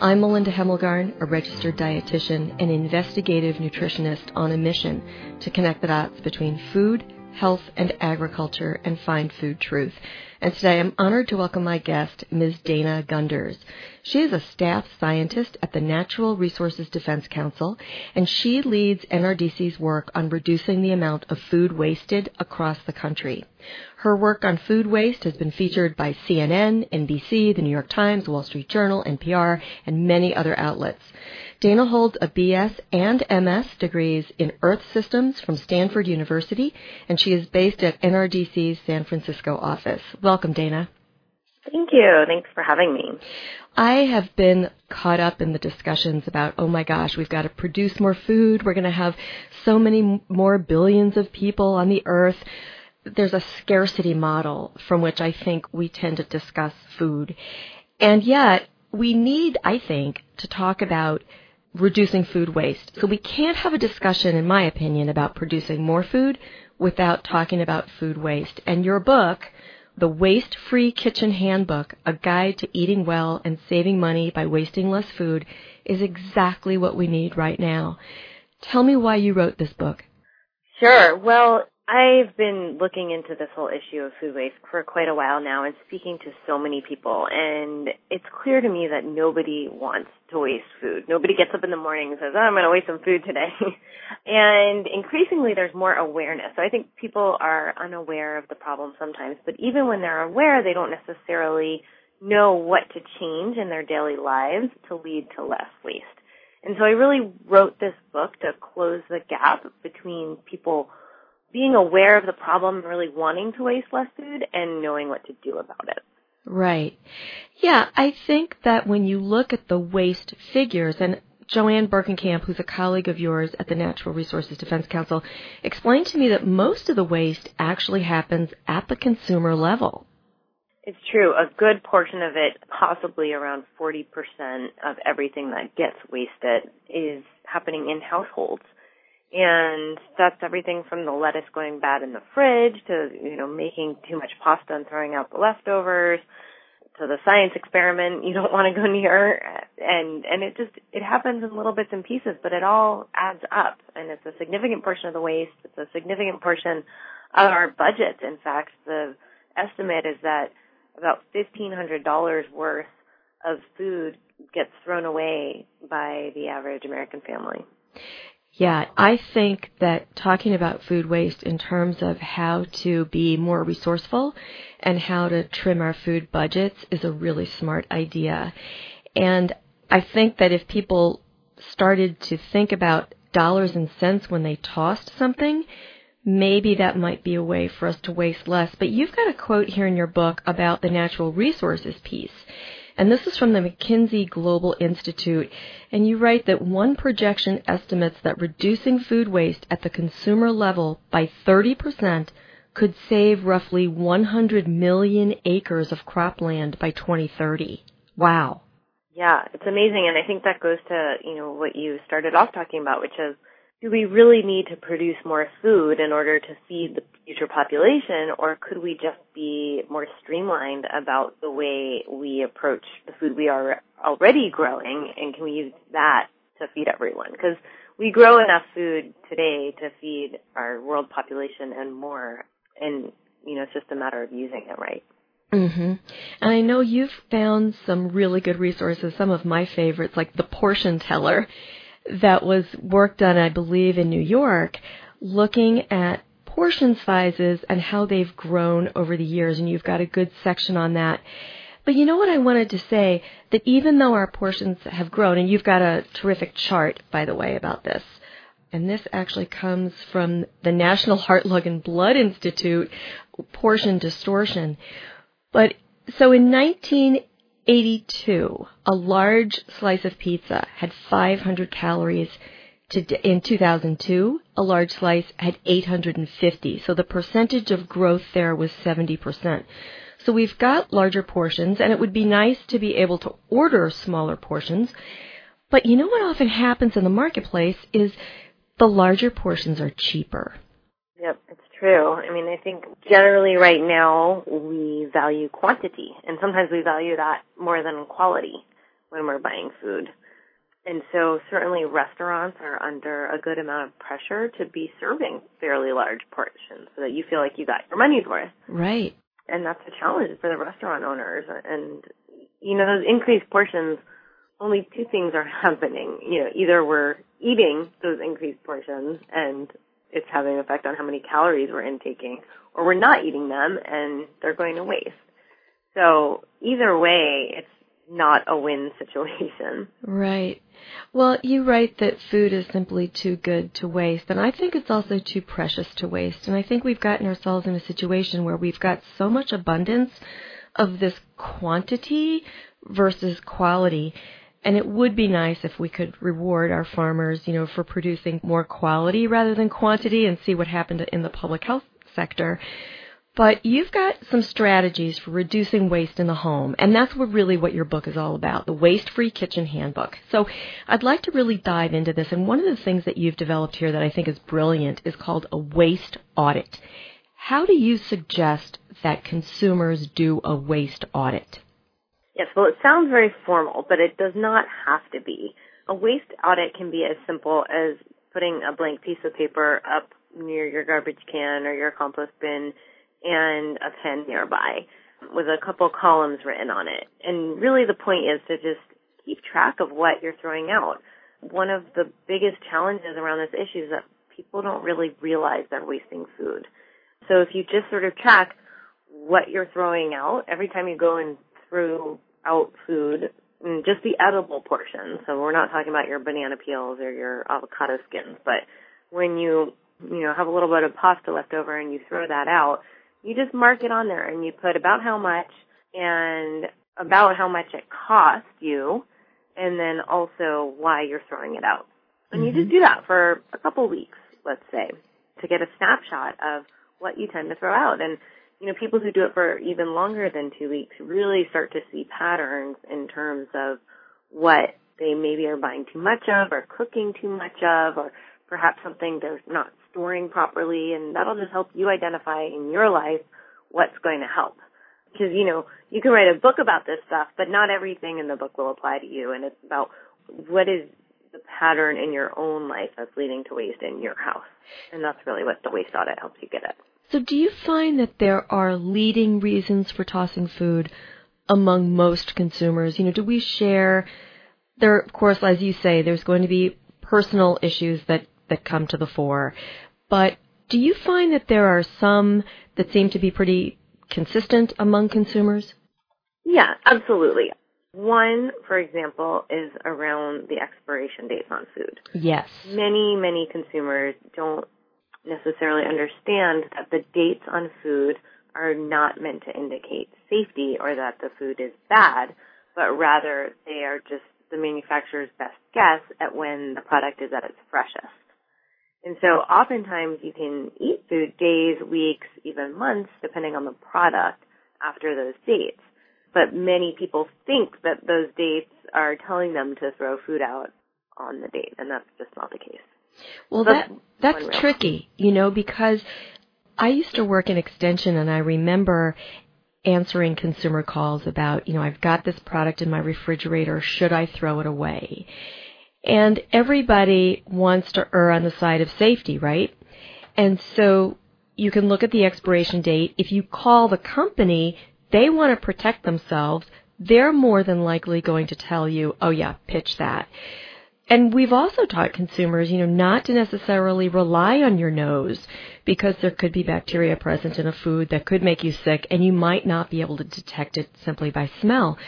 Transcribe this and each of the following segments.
I'm Melinda Hemmelgarn, a registered dietitian and investigative nutritionist on a mission to connect the dots between food, health, and agriculture and find food truth. And today I'm honored to welcome my guest, Ms. Dana Gunders. She is a staff scientist at the Natural Resources Defense Council, and she leads NRDC's work on reducing the amount of food wasted across the country. Her work on food waste has been featured by CNN, NBC, The New York Times, Wall Street Journal, NPR, and many other outlets. Dana holds a BS and MS degrees in Earth Systems from Stanford University, and she is based at NRDC's San Francisco office. Welcome, Dana. Thank you. Thanks for having me. I have been caught up in the discussions about, oh my gosh, we've got to produce more food. We're going to have so many more billions of people on the earth. There's a scarcity model from which I think we tend to discuss food. And yet, we need, I think, to talk about reducing food waste. So we can't have a discussion, in my opinion, about producing more food without talking about food waste. And your book, The Waste Free Kitchen Handbook, a guide to eating well and saving money by wasting less food, is exactly what we need right now. Tell me why you wrote this book. Sure. Well, I've been looking into this whole issue of food waste for quite a while now and speaking to so many people and it's clear to me that nobody wants to waste food. Nobody gets up in the morning and says, oh, I'm going to waste some food today. and increasingly there's more awareness. So I think people are unaware of the problem sometimes, but even when they're aware, they don't necessarily know what to change in their daily lives to lead to less waste. And so I really wrote this book to close the gap between people being aware of the problem and really wanting to waste less food and knowing what to do about it. Right. Yeah, I think that when you look at the waste figures, and Joanne Berkenkamp, who's a colleague of yours at the Natural Resources Defense Council, explained to me that most of the waste actually happens at the consumer level. It's true. A good portion of it, possibly around 40% of everything that gets wasted, is happening in households. And that's everything from the lettuce going bad in the fridge to, you know, making too much pasta and throwing out the leftovers to the science experiment you don't want to go near. And and it just it happens in little bits and pieces but it all adds up. And it's a significant portion of the waste. It's a significant portion of our budget. In fact the estimate is that about fifteen hundred dollars worth of food gets thrown away by the average american family yeah, I think that talking about food waste in terms of how to be more resourceful and how to trim our food budgets is a really smart idea. And I think that if people started to think about dollars and cents when they tossed something, maybe that might be a way for us to waste less. But you've got a quote here in your book about the natural resources piece. And this is from the McKinsey Global Institute. And you write that one projection estimates that reducing food waste at the consumer level by 30% could save roughly 100 million acres of cropland by 2030. Wow. Yeah, it's amazing. And I think that goes to, you know, what you started off talking about, which is do we really need to produce more food in order to feed the future population, or could we just be more streamlined about the way we approach the food we are already growing, and can we use that to feed everyone? Because we grow enough food today to feed our world population and more, and you know, it's just a matter of using it right. Mhm. And I know you've found some really good resources, some of my favorites like the portion teller that was work done, I believe, in New York, looking at portion sizes and how they've grown over the years. And you've got a good section on that. But you know what I wanted to say? That even though our portions have grown, and you've got a terrific chart, by the way, about this. And this actually comes from the National Heart, Lung, and Blood Institute, portion distortion. But so in 19 82, a large slice of pizza had 500 calories. in 2002, a large slice had 850. So the percentage of growth there was 70%. So we've got larger portions, and it would be nice to be able to order smaller portions. But you know what often happens in the marketplace is the larger portions are cheaper. Yep, it's true. I mean, I think generally right now we value quantity, and sometimes we value that more than quality when we're buying food. And so certainly restaurants are under a good amount of pressure to be serving fairly large portions so that you feel like you got your money's worth. Right. And that's a challenge for the restaurant owners. And, you know, those increased portions, only two things are happening. You know, either we're eating those increased portions and it's having an effect on how many calories we're intaking, or we're not eating them and they're going to waste. So either way, it's not a win situation. Right. Well, you write that food is simply too good to waste, and I think it's also too precious to waste. And I think we've gotten ourselves in a situation where we've got so much abundance of this quantity versus quality. And it would be nice if we could reward our farmers, you know, for producing more quality rather than quantity and see what happened in the public health sector. But you've got some strategies for reducing waste in the home, and that's what really what your book is all about, the Waste-Free Kitchen Handbook. So I'd like to really dive into this, and one of the things that you've developed here that I think is brilliant is called a waste audit. How do you suggest that consumers do a waste audit? Yes, well, it sounds very formal, but it does not have to be. A waste audit can be as simple as putting a blank piece of paper up near your garbage can or your compost bin and a pen nearby with a couple columns written on it. And really the point is to just keep track of what you're throwing out. One of the biggest challenges around this issue is that people don't really realize they're wasting food. So if you just sort of track what you're throwing out every time you go and throw out food, just the edible portion. So we're not talking about your banana peels or your avocado skins, but when you, you know, have a little bit of pasta left over and you throw that out, you just mark it on there and you put about how much and about how much it cost you and then also why you're throwing it out. And mm-hmm. you just do that for a couple weeks, let's say, to get a snapshot of what you tend to throw out. And, you know, people who do it for even longer than two weeks really start to see patterns in terms of what they maybe are buying too much of or cooking too much of or perhaps something they're not storing properly, and that'll just help you identify in your life what's going to help. Because, you know, you can write a book about this stuff, but not everything in the book will apply to you, and it's about what is the pattern in your own life that's leading to waste in your house. And that's really what the waste audit helps you get at. So do you find that there are leading reasons for tossing food among most consumers? You know, do we share there of course as you say there's going to be personal issues that that come to the fore. But do you find that there are some that seem to be pretty consistent among consumers? Yeah, absolutely. One, for example, is around the expiration dates on food. Yes. Many, many consumers don't necessarily understand that the dates on food are not meant to indicate safety or that the food is bad, but rather they are just the manufacturer's best guess at when the product is at its freshest. And so oftentimes you can eat food days, weeks, even months, depending on the product after those dates. But many people think that those dates are telling them to throw food out on the date, and that's just not the case. Well, that's that that's tricky, you know, because I used to work in extension, and I remember answering consumer calls about, you know, I've got this product in my refrigerator, should I throw it away? And everybody wants to err on the side of safety, right? And so you can look at the expiration date. If you call the company, they want to protect themselves. They're more than likely going to tell you, oh yeah, pitch that. And we've also taught consumers, you know, not to necessarily rely on your nose because there could be bacteria present in a food that could make you sick and you might not be able to detect it simply by smell.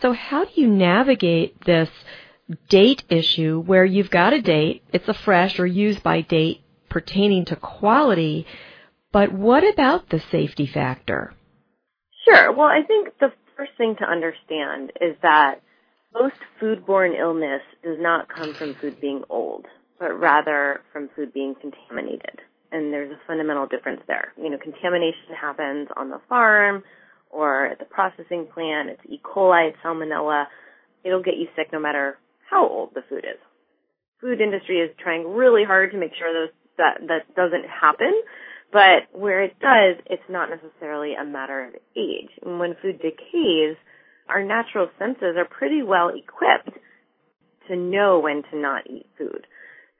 So how do you navigate this date issue where you've got a date, it's a fresh or use by date pertaining to quality, but what about the safety factor? Sure. Well, I think the first thing to understand is that most foodborne illness does not come from food being old, but rather from food being contaminated. And there's a fundamental difference there. You know, contamination happens on the farm or at the processing plant. It's E. coli, it's salmonella. It'll get you sick no matter how old the food is. Food industry is trying really hard to make sure those, that that doesn't happen. But where it does, it's not necessarily a matter of age. And when food decays, our natural senses are pretty well equipped to know when to not eat food.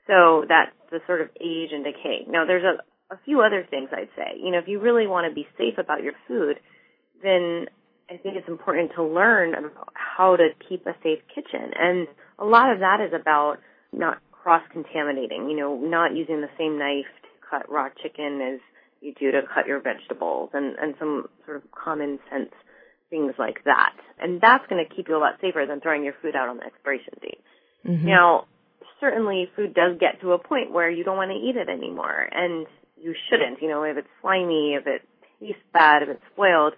So that's the sort of age and decay. Now there's a, a few other things I'd say. You know, if you really want to be safe about your food, then I think it's important to learn how to keep a safe kitchen. And a lot of that is about not cross-contaminating, you know, not using the same knife to cut raw chicken as you do to cut your vegetables and, and some sort of common sense things like that. And that's going to keep you a lot safer than throwing your food out on the expiration date. Mm-hmm. Now, certainly food does get to a point where you don't want to eat it anymore and you shouldn't, you know, if it's slimy, if it tastes bad, if it's spoiled,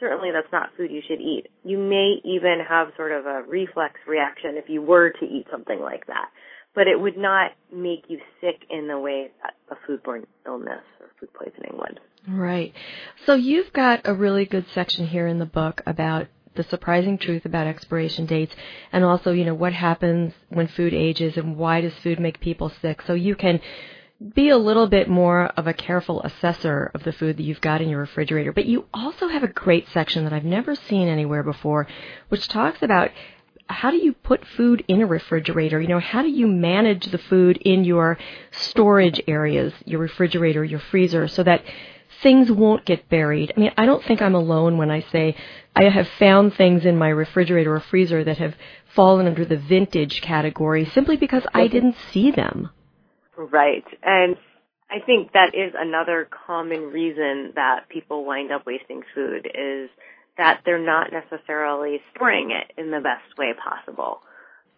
certainly that's not food you should eat. You may even have sort of a reflex reaction if you were to eat something like that. But it would not make you sick in the way that a foodborne illness or food poisoning would. Right. So you've got a really good section here in the book about the surprising truth about expiration dates and also, you know, what happens when food ages and why does food make people sick. So you can be a little bit more of a careful assessor of the food that you've got in your refrigerator. But you also have a great section that I've never seen anywhere before, which talks about how do you put food in a refrigerator? You know, how do you manage the food in your storage areas, your refrigerator, your freezer, so that things won't get buried. I mean, I don't think I'm alone when I say I have found things in my refrigerator or freezer that have fallen under the vintage category simply because I didn't see them. Right. And I think that is another common reason that people wind up wasting food is that they're not necessarily storing it in the best way possible.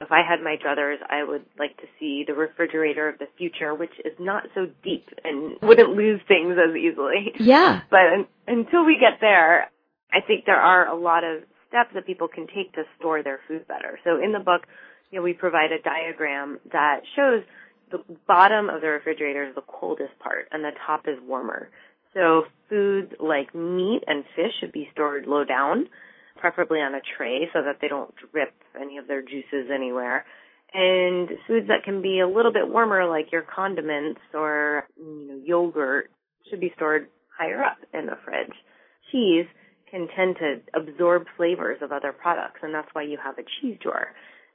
If I had my druthers, I would like to see the refrigerator of the future, which is not so deep and wouldn't lose things as easily. Yeah. But un- until we get there, I think there are a lot of steps that people can take to store their food better. So in the book, you know, we provide a diagram that shows the bottom of the refrigerator is the coldest part and the top is warmer. So foods like meat and fish should be stored low down preferably on a tray so that they don't drip any of their juices anywhere. And foods that can be a little bit warmer, like your condiments or you know, yogurt, should be stored higher up in the fridge. Cheese can tend to absorb flavors of other products, and that's why you have a cheese drawer.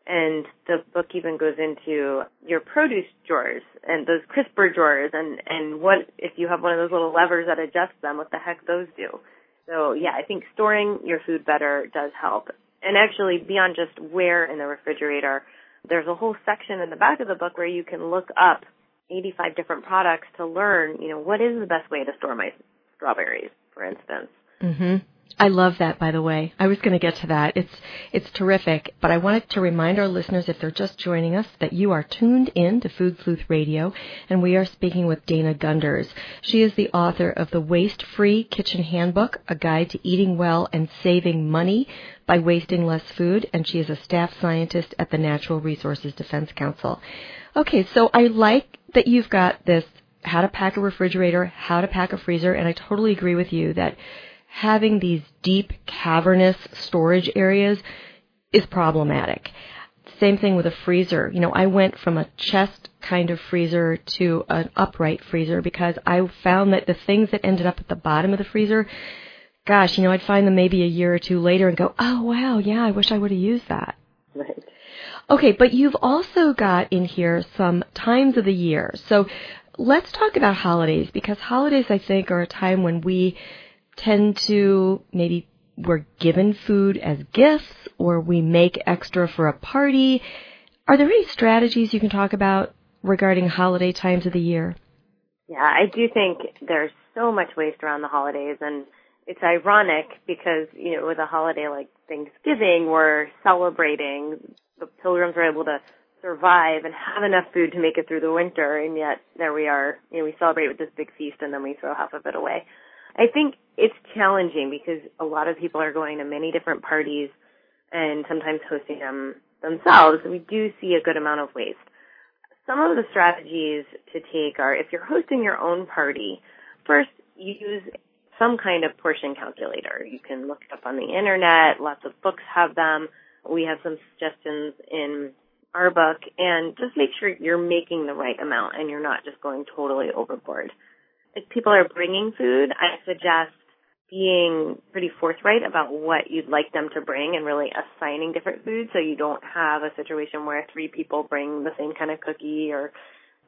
And the book even goes into your produce drawers and those crisper drawers and, and what, if you have one of those little levers that adjust them, what the heck those do. So yeah, I think storing your food better does help. And actually beyond just where in the refrigerator, there's a whole section in the back of the book where you can look up 85 different products to learn, you know, what is the best way to store my strawberries, for instance. Mhm. I love that, by the way. I was going to get to that. It's it's terrific. But I wanted to remind our listeners, if they're just joining us, that you are tuned in to Food Sleuth Radio, and we are speaking with Dana Gunders. She is the author of the Waste Free Kitchen Handbook: A Guide to Eating Well and Saving Money by Wasting Less Food, and she is a staff scientist at the Natural Resources Defense Council. Okay, so I like that you've got this how to pack a refrigerator, how to pack a freezer, and I totally agree with you that having these deep cavernous storage areas is problematic. Same thing with a freezer. You know, I went from a chest kind of freezer to an upright freezer because I found that the things that ended up at the bottom of the freezer, gosh, you know, I'd find them maybe a year or two later and go, oh wow, yeah, I wish I would have used that. Right. Okay, but you've also got in here some times of the year. So let's talk about holidays because holidays I think are a time when we tend to maybe we're given food as gifts or we make extra for a party. Are there any strategies you can talk about regarding holiday times of the year? Yeah, I do think there's so much waste around the holidays and it's ironic because, you know, with a holiday like Thanksgiving, we're celebrating the pilgrims were able to survive and have enough food to make it through the winter and yet there we are, you know, we celebrate with this big feast and then we throw half of it away. I think it's challenging because a lot of people are going to many different parties and sometimes hosting them themselves. We do see a good amount of waste. some of the strategies to take are if you're hosting your own party, first use some kind of portion calculator. You can look it up on the internet. Lots of books have them. We have some suggestions in our book and just make sure you're making the right amount and you're not just going totally overboard. If people are bringing food, I suggest being pretty forthright about what you'd like them to bring and really assigning different foods so you don't have a situation where three people bring the same kind of cookie or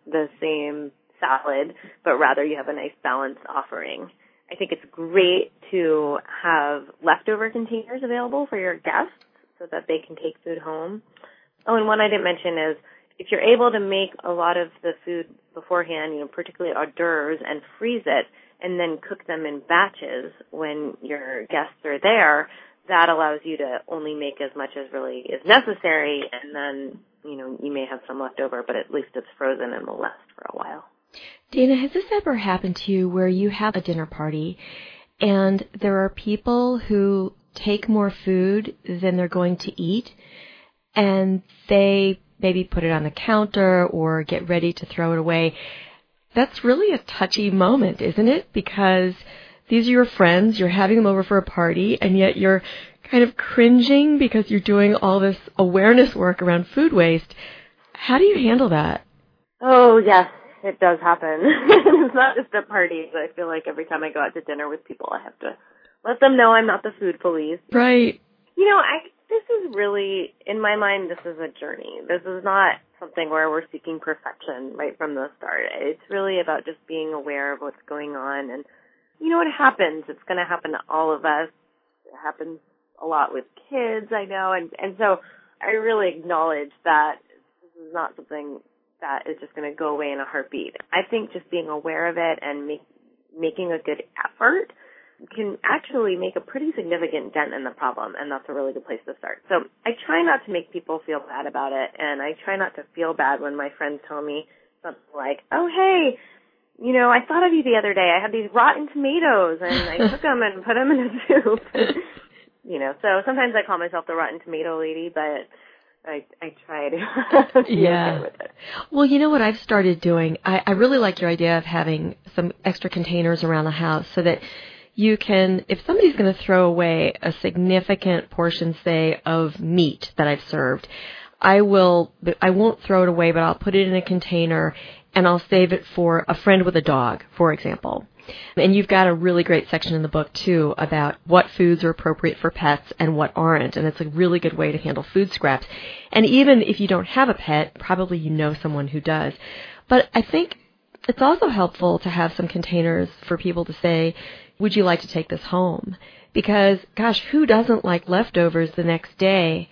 the same salad, but rather you have a nice balanced offering. I think it's great to have leftover containers available for your guests so that they can take food home. Oh, and one I didn't mention is if you're able to make a lot of the food beforehand, you know, particularly hors d'oeuvres and freeze it and then cook them in batches when your guests are there, that allows you to only make as much as really is necessary and then, you know, you may have some left over, but at least it's frozen and will last for a while. Dana, has this ever happened to you where you have a dinner party and there are people who take more food than they're going to eat and they maybe put it on the counter or get ready to throw it away? That's really a touchy moment, isn't it? Because these are your friends, you're having them over for a party, and yet you're kind of cringing because you're doing all this awareness work around food waste. How do you handle that? Oh, yes it does happen. it's not just at parties. I feel like every time I go out to dinner with people, I have to let them know I'm not the food police. Right. You know, I this is really in my mind. This is a journey. This is not something where we're seeking perfection right from the start. It's really about just being aware of what's going on, and you know what happens. It's going to happen to all of us. It happens a lot with kids, I know, and and so I really acknowledge that this is not something that is just going to go away in a heartbeat. I think just being aware of it and make, making a good effort can actually make a pretty significant dent in the problem, and that's a really good place to start. So I try not to make people feel bad about it, and I try not to feel bad when my friends tell me something like, "Oh, hey." You know, I thought of you the other day. I had these rotten tomatoes and I took them and put them in a soup. you know, so sometimes I call myself the rotten tomato lady, but I I try to yeah. Well, you know what I've started doing. I, I really like your idea of having some extra containers around the house so that you can, if somebody's going to throw away a significant portion, say, of meat that I've served, I will, I won't throw it away, but I'll put it in a container and I'll save it for a friend with a dog, for example. And you've got a really great section in the book too about what foods are appropriate for pets and what aren't. And it's a really good way to handle food scraps. And even if you don't have a pet, probably you know someone who does. But I think it's also helpful to have some containers for people to say, would you like to take this home? Because gosh, who doesn't like leftovers the next day?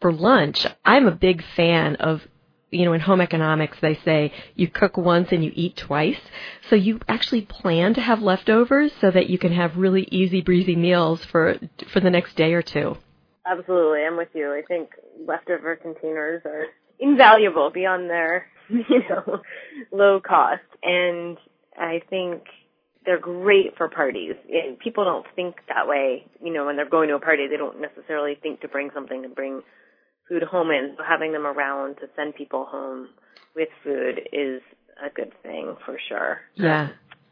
for lunch, I'm a big fan of you know, in home economics, they say you cook once and you eat twice. So you actually plan to have leftovers so that you can have really easy breezy meals for for the next day or two. Absolutely, I'm with you. I think leftover containers are invaluable beyond their, you know, low cost and I think they're great for parties. And people don't think that way, you know, when they're going to a party, they don't necessarily think to bring something to bring food home in. So having them around to send people home with food is a good thing for sure. Yeah.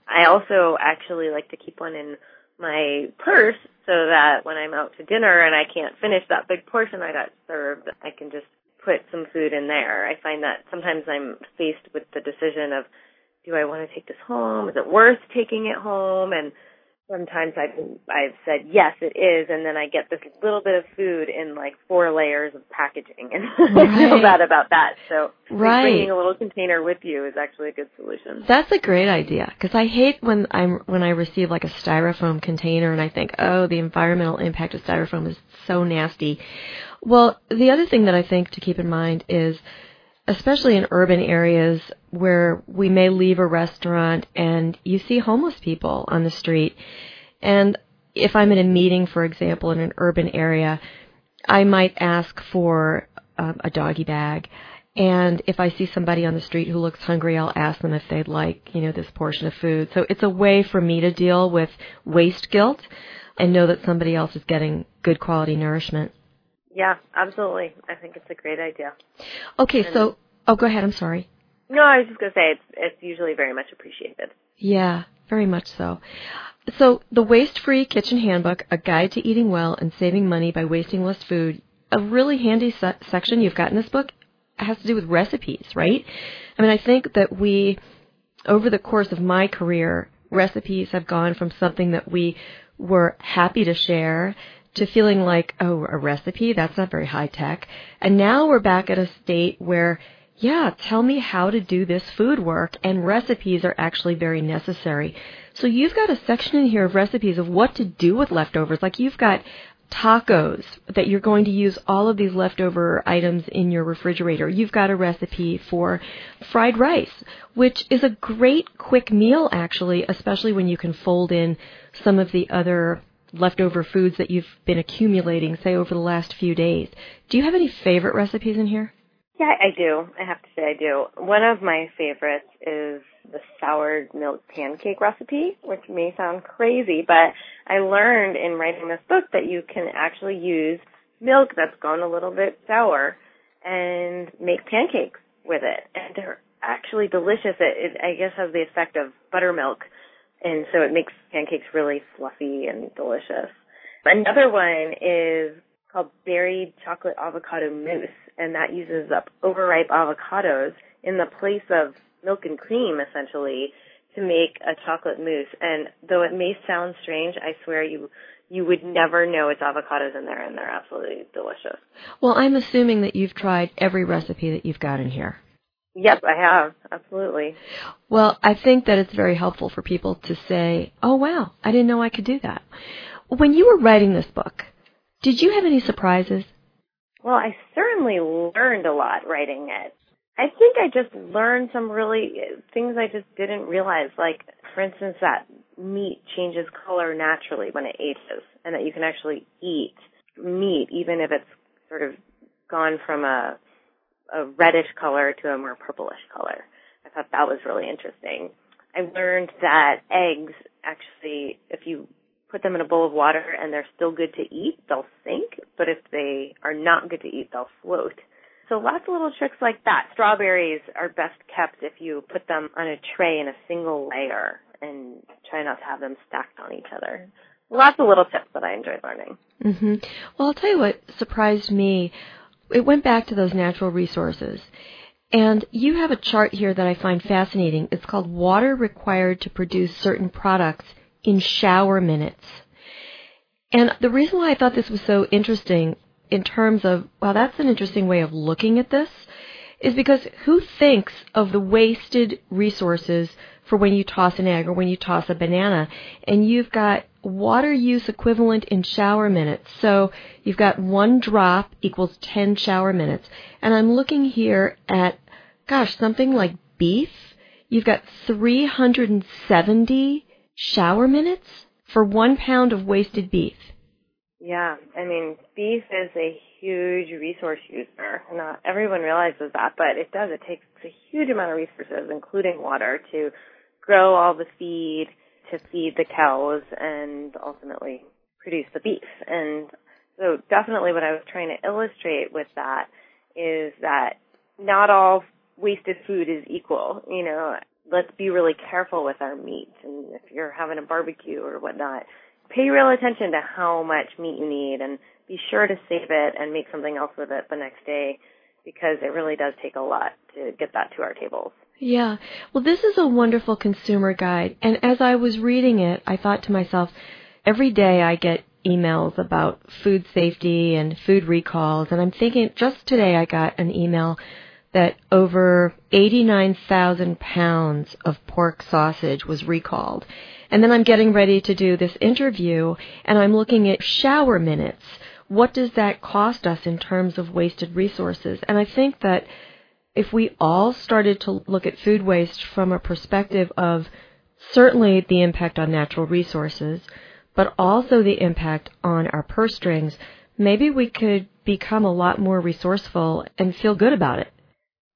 I also actually like to keep one in my purse so that when I'm out to dinner and I can't finish that big portion I got served, I can just put some food in there. I find that sometimes I'm faced with the decision of do I want to take this home? Is it worth taking it home? And sometimes I've I've said yes, it is, and then I get this little bit of food in like four layers of packaging, and right. I feel bad about that. So right. bringing a little container with you is actually a good solution. That's a great idea because I hate when I'm when I receive like a styrofoam container and I think, oh, the environmental impact of styrofoam is so nasty. Well, the other thing that I think to keep in mind is especially in urban areas where we may leave a restaurant and you see homeless people on the street. And if I'm in a meeting, for example, in an urban area, I might ask for um, a doggy bag. And if I see somebody on the street who looks hungry, I'll ask them if they'd like, you know, this portion of food. So it's a way for me to deal with waste guilt and know that somebody else is getting good quality nourishment. Yeah, absolutely. I think it's a great idea. Okay, and so oh, go ahead. I'm sorry. No, I was just going to say it's it's usually very much appreciated. Yeah, very much so. So, the Waste Free Kitchen Handbook, A Guide to Eating Well and Saving Money by Wasting Less Food, a really handy se- section you've got in this book has to do with recipes, right? I mean, I think that we, over the course of my career, recipes have gone from something that we were happy to share to feeling like, oh, a recipe, that's not very high tech. And now we're back at a state where, yeah, tell me how to do this food work, and recipes are actually very necessary. So you've got a section in here of recipes of what to do with leftovers. Like you've got tacos that you're going to use all of these leftover items in your refrigerator. You've got a recipe for fried rice, which is a great quick meal actually, especially when you can fold in some of the other leftover foods that you've been accumulating, say, over the last few days. Do you have any favorite recipes in here? Yeah, I do. I have to say I do. One of my favorites is the soured milk pancake recipe, which may sound crazy, but I learned in writing this book that you can actually use milk that's gone a little bit sour and make pancakes with it. And they're actually delicious. It, it I guess has the effect of buttermilk and so it makes pancakes really fluffy and delicious. Another one is called berry chocolate avocado mousse, and that uses up overripe avocados in the place of milk and cream, essentially, to make a chocolate mousse. And though it may sound strange, I swear you you would never know it's avocados in there, and they're absolutely delicious. Well, I'm assuming that you've tried every recipe that you've got in here. Yep, I have. Absolutely. Well, I think that it's very helpful for people to say, oh, wow, I didn't know I could do that. When you were writing this book, did you have any surprises? Well, I certainly learned a lot writing it. I think I just learned some really uh, things I just didn't realize. Like, for instance, that meat changes color naturally when it ages, and that you can actually eat meat even if it's sort of gone from a a reddish color to a more purplish color. I thought that was really interesting. I learned that eggs actually, if you put them in a bowl of water and they're still good to eat, they'll sink, but if they are not good to eat, they'll float. So lots of little tricks like that. Strawberries are best kept if you put them on a tray in a single layer and try not to have them stacked on each other. Lots of little tips that I enjoyed learning. Mm-hmm. Well, I'll tell you what surprised me it went back to those natural resources. And you have a chart here that I find fascinating. It's called Water Required to Produce Certain Products in Shower Minutes. And the reason why I thought this was so interesting in terms of, well, that's an interesting way of looking at this, is because who thinks of the wasted resources for when you toss an egg or when you toss a banana? And you've got water use equivalent in shower minutes. So you've got one drop equals 10 shower minutes. And I'm looking here at, gosh, something like beef. You've got 370 shower minutes for one pound of wasted beef. Yeah, I mean, beef is a huge resource user. Not uh, everyone realizes that, but it does. It takes a huge amount of resources, including water, to grow all the feed, to feed the cows and ultimately produce the beef. And so definitely what I was trying to illustrate with that is that not all wasted food is equal. You know, let's be really careful with our meat. And if you're having a barbecue or whatnot, pay real attention to how much meat you need and be sure to save it and make something else with it the next day because it really does take a lot to get that to our tables. Yeah. Well, this is a wonderful consumer guide. And as I was reading it, I thought to myself, every day I get emails about food safety and food recalls. And I'm thinking, just today I got an email that over 89,000 pounds of pork sausage was recalled. And then I'm getting ready to do this interview and I'm looking at shower minutes. What does that cost us in terms of wasted resources? And I think that if we all started to look at food waste from a perspective of certainly the impact on natural resources, but also the impact on our purse strings, maybe we could become a lot more resourceful and feel good about it.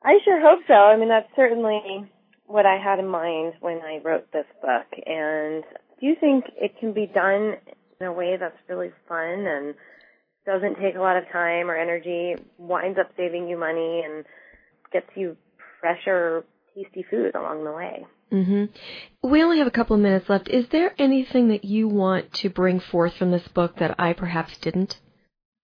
I sure hope so. I mean, that's certainly what I had in mind when I wrote this book. And do you think it can be done in a way that's really fun and doesn't take a lot of time or energy, winds up saving you money and gets you fresher, tasty food along the way. Mm-hmm. We only have a couple of minutes left. Is there anything that you want to bring forth from this book that I perhaps didn't?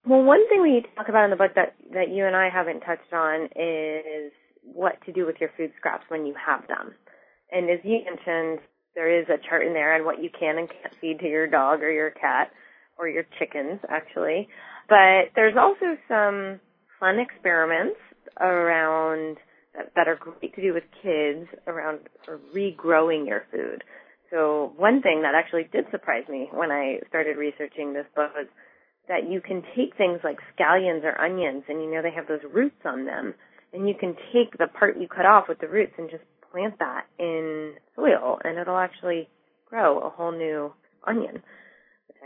Well, one thing we talk about in the book that, that you and I haven't touched on is what to do with your food scraps when you have them. And as you mentioned, there is a chart in there on what you can and can't feed to your dog or your cat or your chickens, actually. But there's also some fun experiments around that, are great to do with kids around regrowing your food. So one thing that actually did surprise me when I started researching this book was that you can take things like scallions or onions and you know they have those roots on them and you can take the part you cut off with the roots and just plant that in soil and it'll actually grow a whole new onion,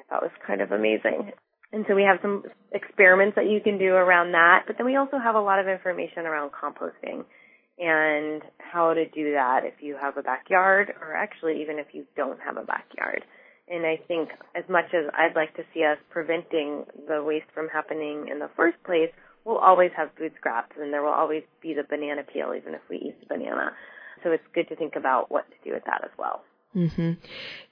thought was kind of amazing. And so we have some experiments that you can do around that, but then we also have a lot of information around composting and how to do that if you have a backyard or actually even if you don't have a backyard. And I think as much as I'd like to see us preventing the waste from happening in the first place, we'll always have food scraps and there will always be the banana peel even if we eat the banana. So it's good to think about what to do with that as well. Mm-hmm.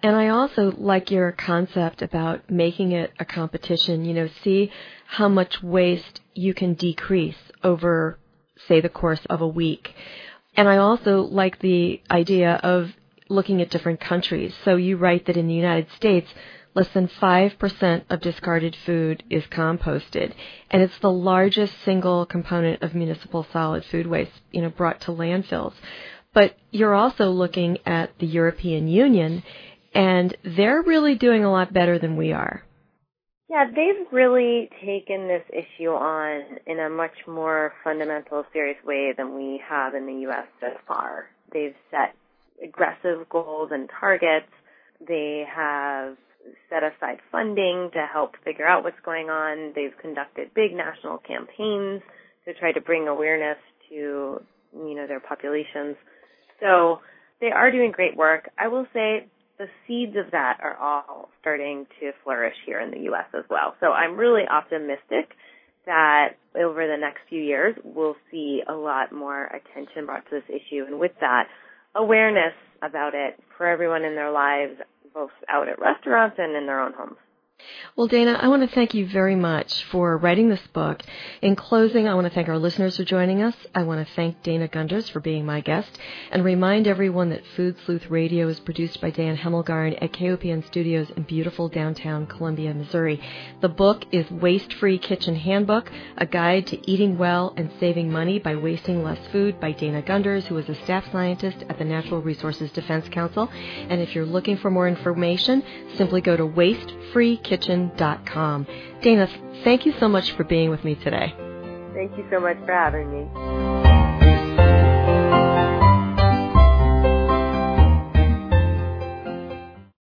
And I also like your concept about making it a competition. You know, see how much waste you can decrease over, say, the course of a week. And I also like the idea of looking at different countries. So you write that in the United States, less than 5% of discarded food is composted. And it's the largest single component of municipal solid food waste, you know, brought to landfills. But you're also looking at the European Union, and they're really doing a lot better than we are. Yeah, they've really taken this issue on in a much more fundamental, serious way than we have in the U.S. so far. They've set aggressive goals and targets. They have set aside funding to help figure out what's going on. They've conducted big national campaigns to try to bring awareness to, you know, their populations. So they are doing great work. I will say the seeds of that are all starting to flourish here in the U.S. as well. So I'm really optimistic that over the next few years we'll see a lot more attention brought to this issue. And with that, awareness about it for everyone in their lives, both out at restaurants and in their own homes. Well, Dana, I want to thank you very much for writing this book. In closing, I want to thank our listeners for joining us. I want to thank Dana Gunders for being my guest and remind everyone that Food Sleuth Radio is produced by Dan Hemmelgarn at KOPN Studios in beautiful downtown Columbia, Missouri. The book is Waste Free Kitchen Handbook, a guide to eating well and saving money by wasting less food by Dana Gunders, who is a staff scientist at the Natural Resources Defense Council. And if you're looking for more information, simply go to wastefree kitchen.com. Dana, thank you so much for being with me today. Thank you so much for having me.